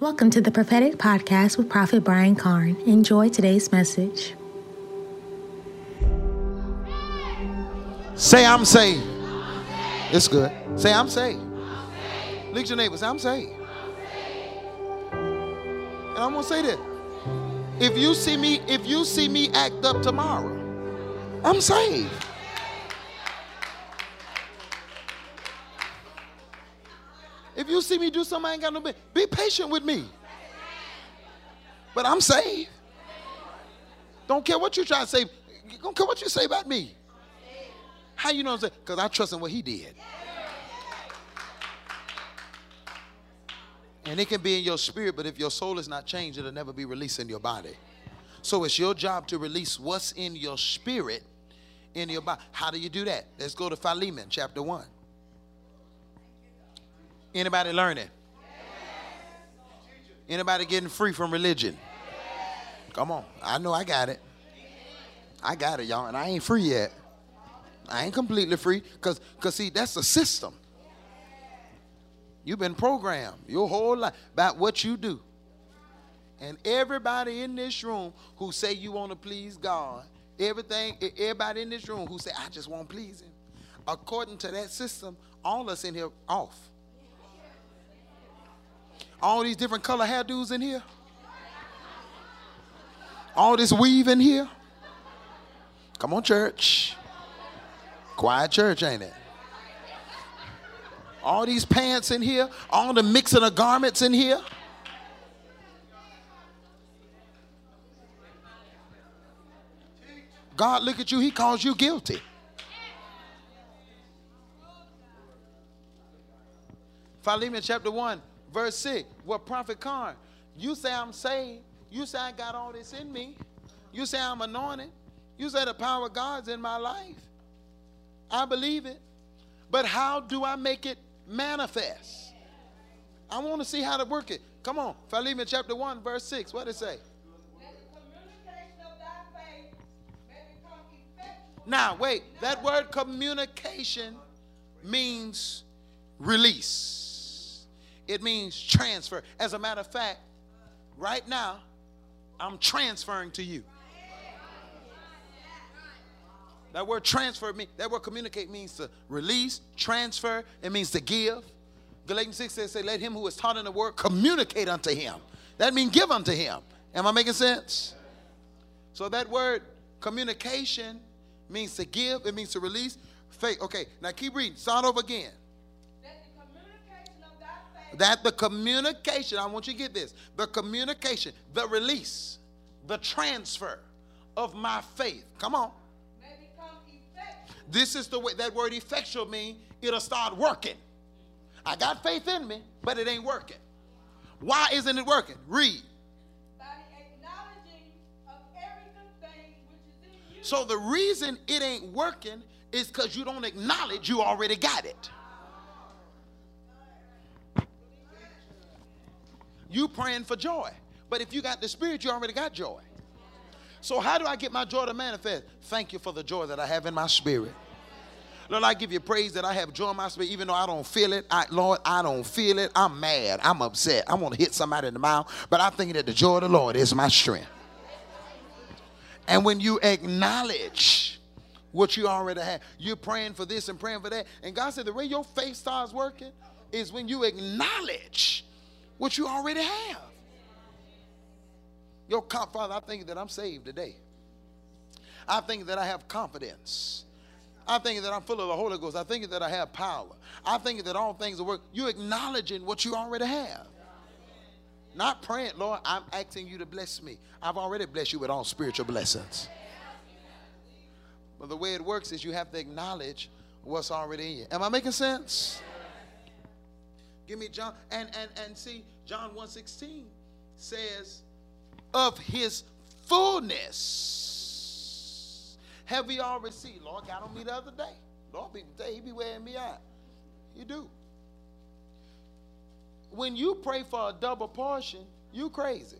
Welcome to the Prophetic Podcast with Prophet Brian Carn. Enjoy today's message. Say, I'm saved. It's good. Say, I'm saved. Look at your neighbor. Say, I'm saved. And I'm gonna say that. If you see me, if you see me act up tomorrow, I'm saved. If you see me do something I ain't got no business, be patient with me. But I'm saved. Don't care what you try to say. Don't care what you say about me. How you know I'm saying? Because I trust in what he did. And it can be in your spirit, but if your soul is not changed, it'll never be released in your body. So it's your job to release what's in your spirit in your body. How do you do that? Let's go to Philemon chapter 1. Anybody learning? Anybody getting free from religion? Come on. I know I got it. I got it, y'all, and I ain't free yet. I ain't completely free because cause see, that's a system. You've been programmed your whole life about what you do. And everybody in this room who say you want to please God, everything, everybody in this room who say, I just want to please him, according to that system, all us in here off. All these different color hairdos in here. All this weave in here. Come on, church. Quiet church, ain't it? All these pants in here, all the mixing of garments in here. God look at you, he calls you guilty. Philemon chapter 1, verse 6. What prophet Carn? You say I'm saved. You say I got all this in me. You say I'm anointed. You say the power of God's in my life. I believe it. But how do I make it manifest? I want to see how to work it. Come on. Philemon chapter 1, verse 6. What it say? Now, wait. That word communication means release, it means transfer. As a matter of fact, right now, I'm transferring to you. That word transfer me, that word communicate means to release, transfer, it means to give. Galatians 6 says, say, let him who is taught in the word communicate unto him. That means give unto him. Am I making sense? So that word communication means to give, it means to release. Faith. Okay, now keep reading. Start over again. That the communication, I want you to get this, the communication, the release, the transfer of my faith. Come on. This is the way that word effectual mean it'll start working. I got faith in me, but it ain't working. Why isn't it working? Read. So the reason it ain't working is because you don't acknowledge you already got it. You praying for joy. But if you got the spirit, you already got joy. So how do I get my joy to manifest? Thank you for the joy that I have in my spirit. Lord, I give you praise that I have joy in my spirit, even though I don't feel it. I, Lord, I don't feel it. I'm mad. I'm upset. I want to hit somebody in the mouth, but I'm thinking that the joy of the Lord is my strength. And when you acknowledge what you already have, you're praying for this and praying for that. And God said the way your faith starts working is when you acknowledge what you already have. Your Father, I think that I'm saved today. I think that I have confidence. I think that I'm full of the Holy Ghost. I think that I have power. I think that all things will work. You're acknowledging what you already have. Not praying, Lord, I'm asking you to bless me. I've already blessed you with all spiritual blessings. But the way it works is you have to acknowledge what's already in you. Am I making sense? Give me John and and and see John 1:16 says of his fullness have we all received. Lord got on me the other day. Lord be he be wearing me out. You do. When you pray for a double portion, you crazy.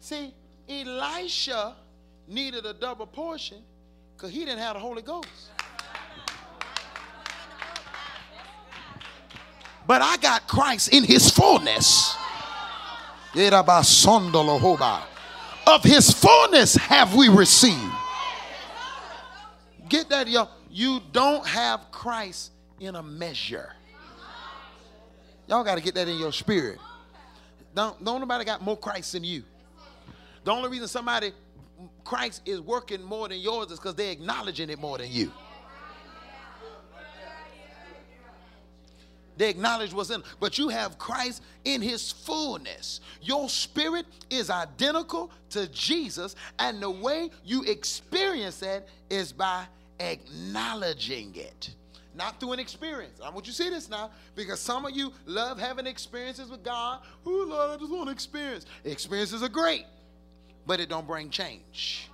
See, Elisha needed a double portion because he didn't have the Holy Ghost. But I got Christ in his fullness. Of his fullness have we received. Get that, y'all. You don't have Christ in a measure. Y'all got to get that in your spirit. Don't, don't nobody got more Christ than you. The only reason somebody Christ is working more than yours is because they're acknowledging it more than you. They acknowledge what's in, but you have Christ in his fullness. Your spirit is identical to Jesus, and the way you experience that is by acknowledging it. Not through an experience. I want you to see this now because some of you love having experiences with God. Oh Lord, I just want to experience. Experiences are great, but it don't bring change.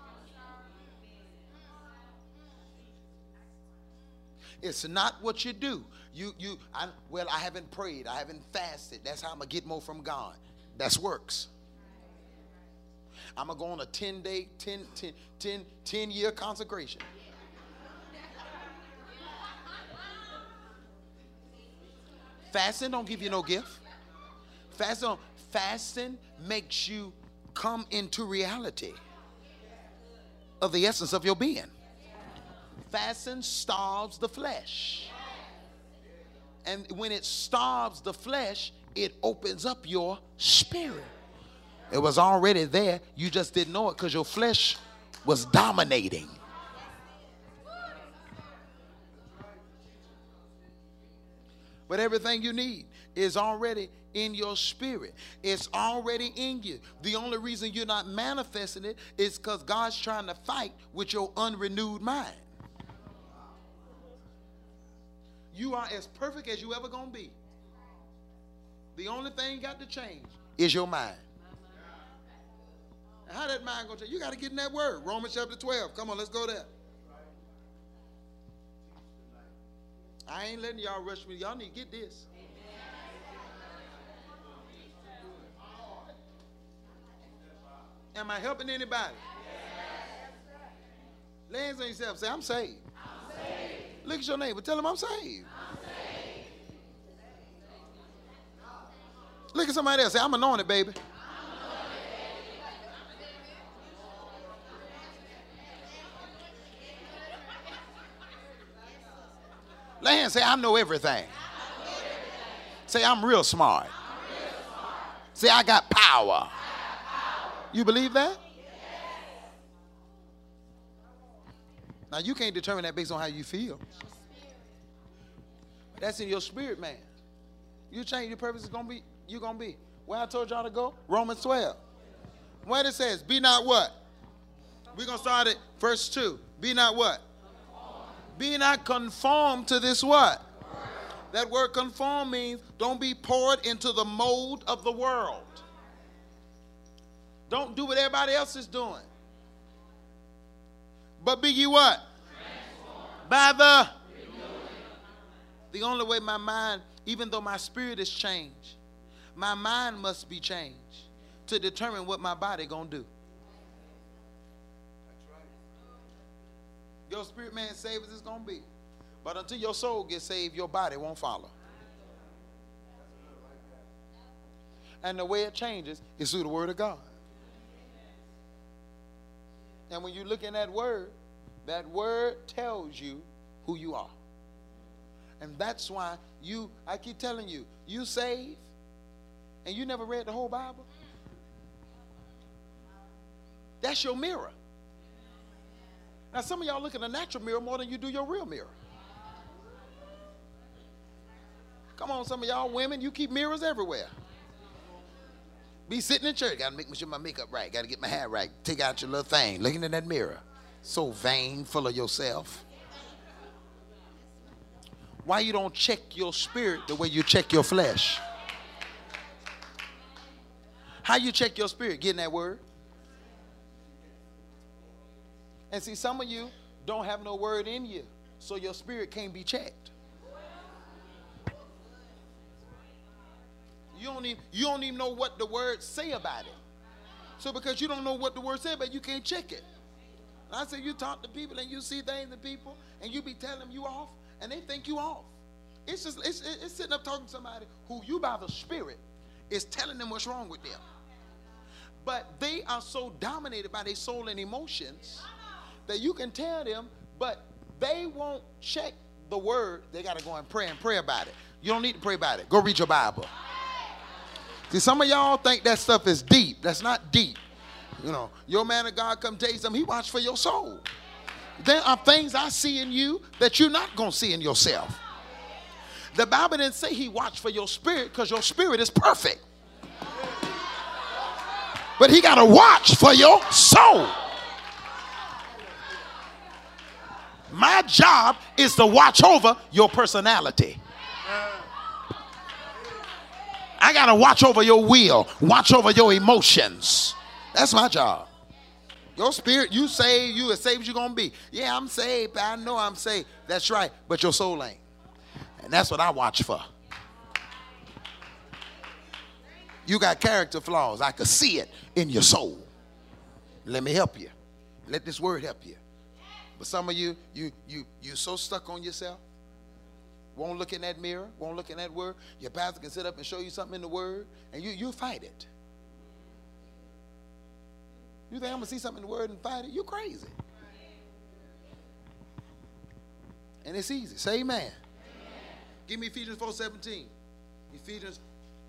It's not what you do. You you I, well, I haven't prayed. I haven't fasted. That's how I'm gonna get more from God. That's works. I'm gonna go on a 10 day, 10, 10, 10, 10 year consecration. Fasting don't give you no gift. Fasting, fasting makes you come into reality of the essence of your being. Fasting starves the flesh. And when it starves the flesh, it opens up your spirit. It was already there. You just didn't know it because your flesh was dominating. But everything you need is already in your spirit. It's already in you. The only reason you're not manifesting it is because God's trying to fight with your unrenewed mind. You are as perfect as you ever gonna be. The only thing got to change is your mind. How that mind gonna change? You got to get in that word. Romans chapter 12. Come on, let's go there. I ain't letting y'all rush me. Y'all need to get this. Am I helping anybody? Yes. Hands on yourself. Say, I'm saved. I'm saved. Look at your neighbor. Tell him I'm saved. I'm saved. Look at somebody else. Say, I'm anointed, baby. Lay hand, say, I know everything. Say, I'm real smart. Say, I got power. You believe that? Now you can't determine that based on how you feel. That's in your spirit, man. You change your purpose is gonna be you're gonna be. Where I told y'all to go? Romans 12. What it says, be not what? We're gonna start at verse 2. Be not what? Be not conformed to this what? That word conform means don't be poured into the mold of the world. Don't do what everybody else is doing. But be ye what? By the the only way my mind, even though my spirit is changed, my mind must be changed to determine what my body gonna do. Your spirit man saved as it's gonna be. But until your soul gets saved, your body won't follow. And the way it changes is through the word of God. And when you look in that word, that word tells you who you are. And that's why you, I keep telling you, you save and you never read the whole Bible. That's your mirror. Now, some of y'all look at a natural mirror more than you do your real mirror. Come on, some of y'all women, you keep mirrors everywhere. Be sitting in church, gotta make sure my makeup right, gotta get my hair right. Take out your little thing, looking in that mirror. So vain, full of yourself. Why you don't check your spirit the way you check your flesh? How you check your spirit? Getting that word. And see, some of you don't have no word in you, so your spirit can't be checked. You don't even, you don't even know what the words say about it. So because you don't know what the words say but you can't check it. And I say you talk to people and you see things in people and you be telling them you off and they think you off. It's just it's, it's sitting up talking to somebody who you by the Spirit is telling them what's wrong with them. But they are so dominated by their soul and emotions that you can tell them, but they won't check the word. They got to go and pray and pray about it. You don't need to pray about it. Go read your Bible. See, some of y'all think that stuff is deep. That's not deep. You know, your man of God come tell you something, he watch for your soul. There are things I see in you that you're not going to see in yourself. The Bible didn't say he watched for your spirit because your spirit is perfect. But he got to watch for your soul. My job is to watch over your personality. I got to watch over your will, watch over your emotions. That's my job. Your spirit, you say you as saved as you're going to be. Yeah, I'm saved. but I know I'm saved. That's right. But your soul ain't. And that's what I watch for. You got character flaws. I could see it in your soul. Let me help you. Let this word help you. But some of you, you, you, you're so stuck on yourself. Won't look in that mirror, won't look in that word. Your pastor can sit up and show you something in the word, and you, you fight it. You think I'm gonna see something in the word and fight it? You're crazy. And it's easy. Say amen. amen. Give me Ephesians 4 17. Ephesians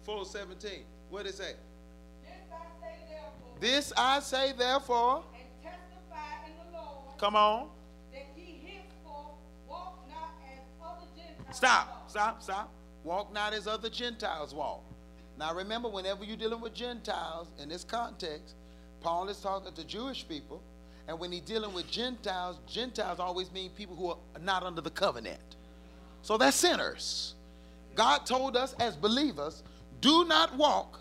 4 17. What did it say? This I say therefore. And testify in the Lord. Come on. Stop, stop, stop. Walk not as other Gentiles walk. Now remember, whenever you're dealing with Gentiles in this context, Paul is talking to Jewish people. And when he's dealing with Gentiles, Gentiles always mean people who are not under the covenant. So they're sinners. God told us as believers, do not walk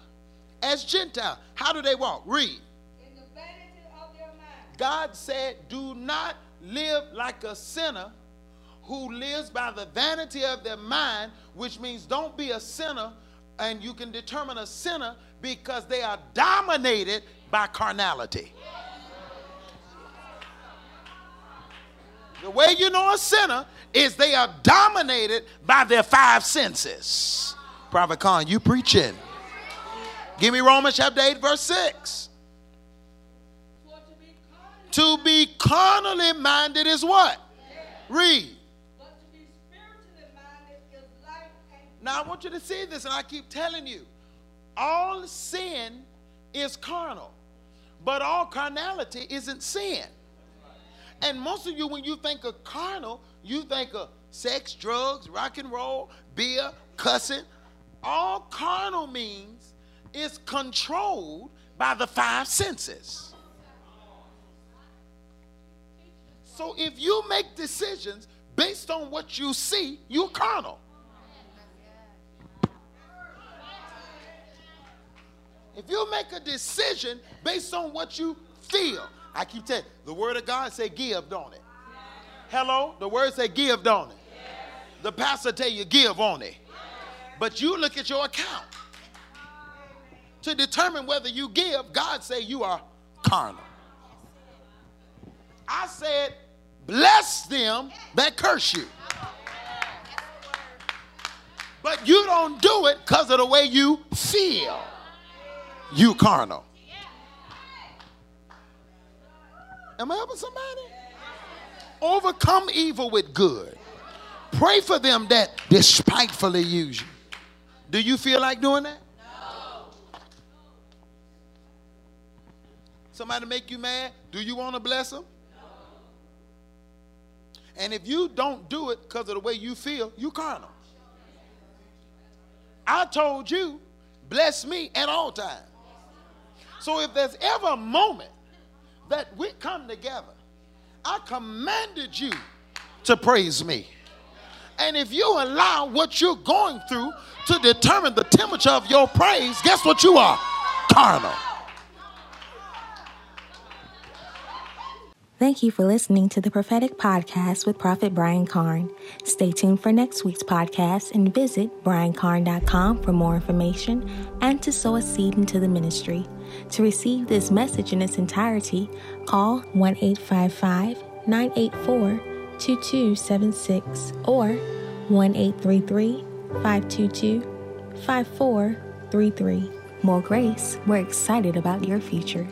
as Gentiles. How do they walk? Read. In the vanity of their mind. God said, do not live like a sinner who lives by the vanity of their mind, which means don't be a sinner, and you can determine a sinner because they are dominated by carnality. The way you know a sinner is they are dominated by their five senses. Prophet Carn, you preaching. Give me Romans chapter 8, verse 6. For to be carnally, To be carnally minded is what? Read. Now I want you to see this, and I keep telling you all sin is carnal, but all carnality isn't sin. And most of you, when you think of carnal, you think of sex, drugs, rock and roll, beer, cussing. All carnal means is controlled by the five senses. So if you make decisions based on what you see, you're carnal. If you make a decision based on what you feel, I keep telling you, the word of God say give, don't it? Hello? The word say give, don't it? The pastor tell you give on it. But you look at your account to determine whether you give. God say you are carnal. I said, bless them that curse you. But you don't do it because of the way you feel. You carnal. Am I helping somebody? Overcome evil with good. Pray for them that despitefully use you. Do you feel like doing that? No. Somebody make you mad? Do you want to bless them? No. and if you don't do it because of the way you feel, you carnal. I told you, bless me at all times. So if there's ever a moment that we come together, I commanded you to praise me. And if you allow what you're going through to determine the temperature of your praise, guess what you are? Carnal. Thank you for listening to the Prophetic Podcast with Prophet Brian Carn. Stay tuned for next week's podcast and visit briancarn.com for more information and to sow a seed into the ministry. To receive this message in its entirety, call 1 855 984 2276 or 1 833 522 5433. More grace, we're excited about your future.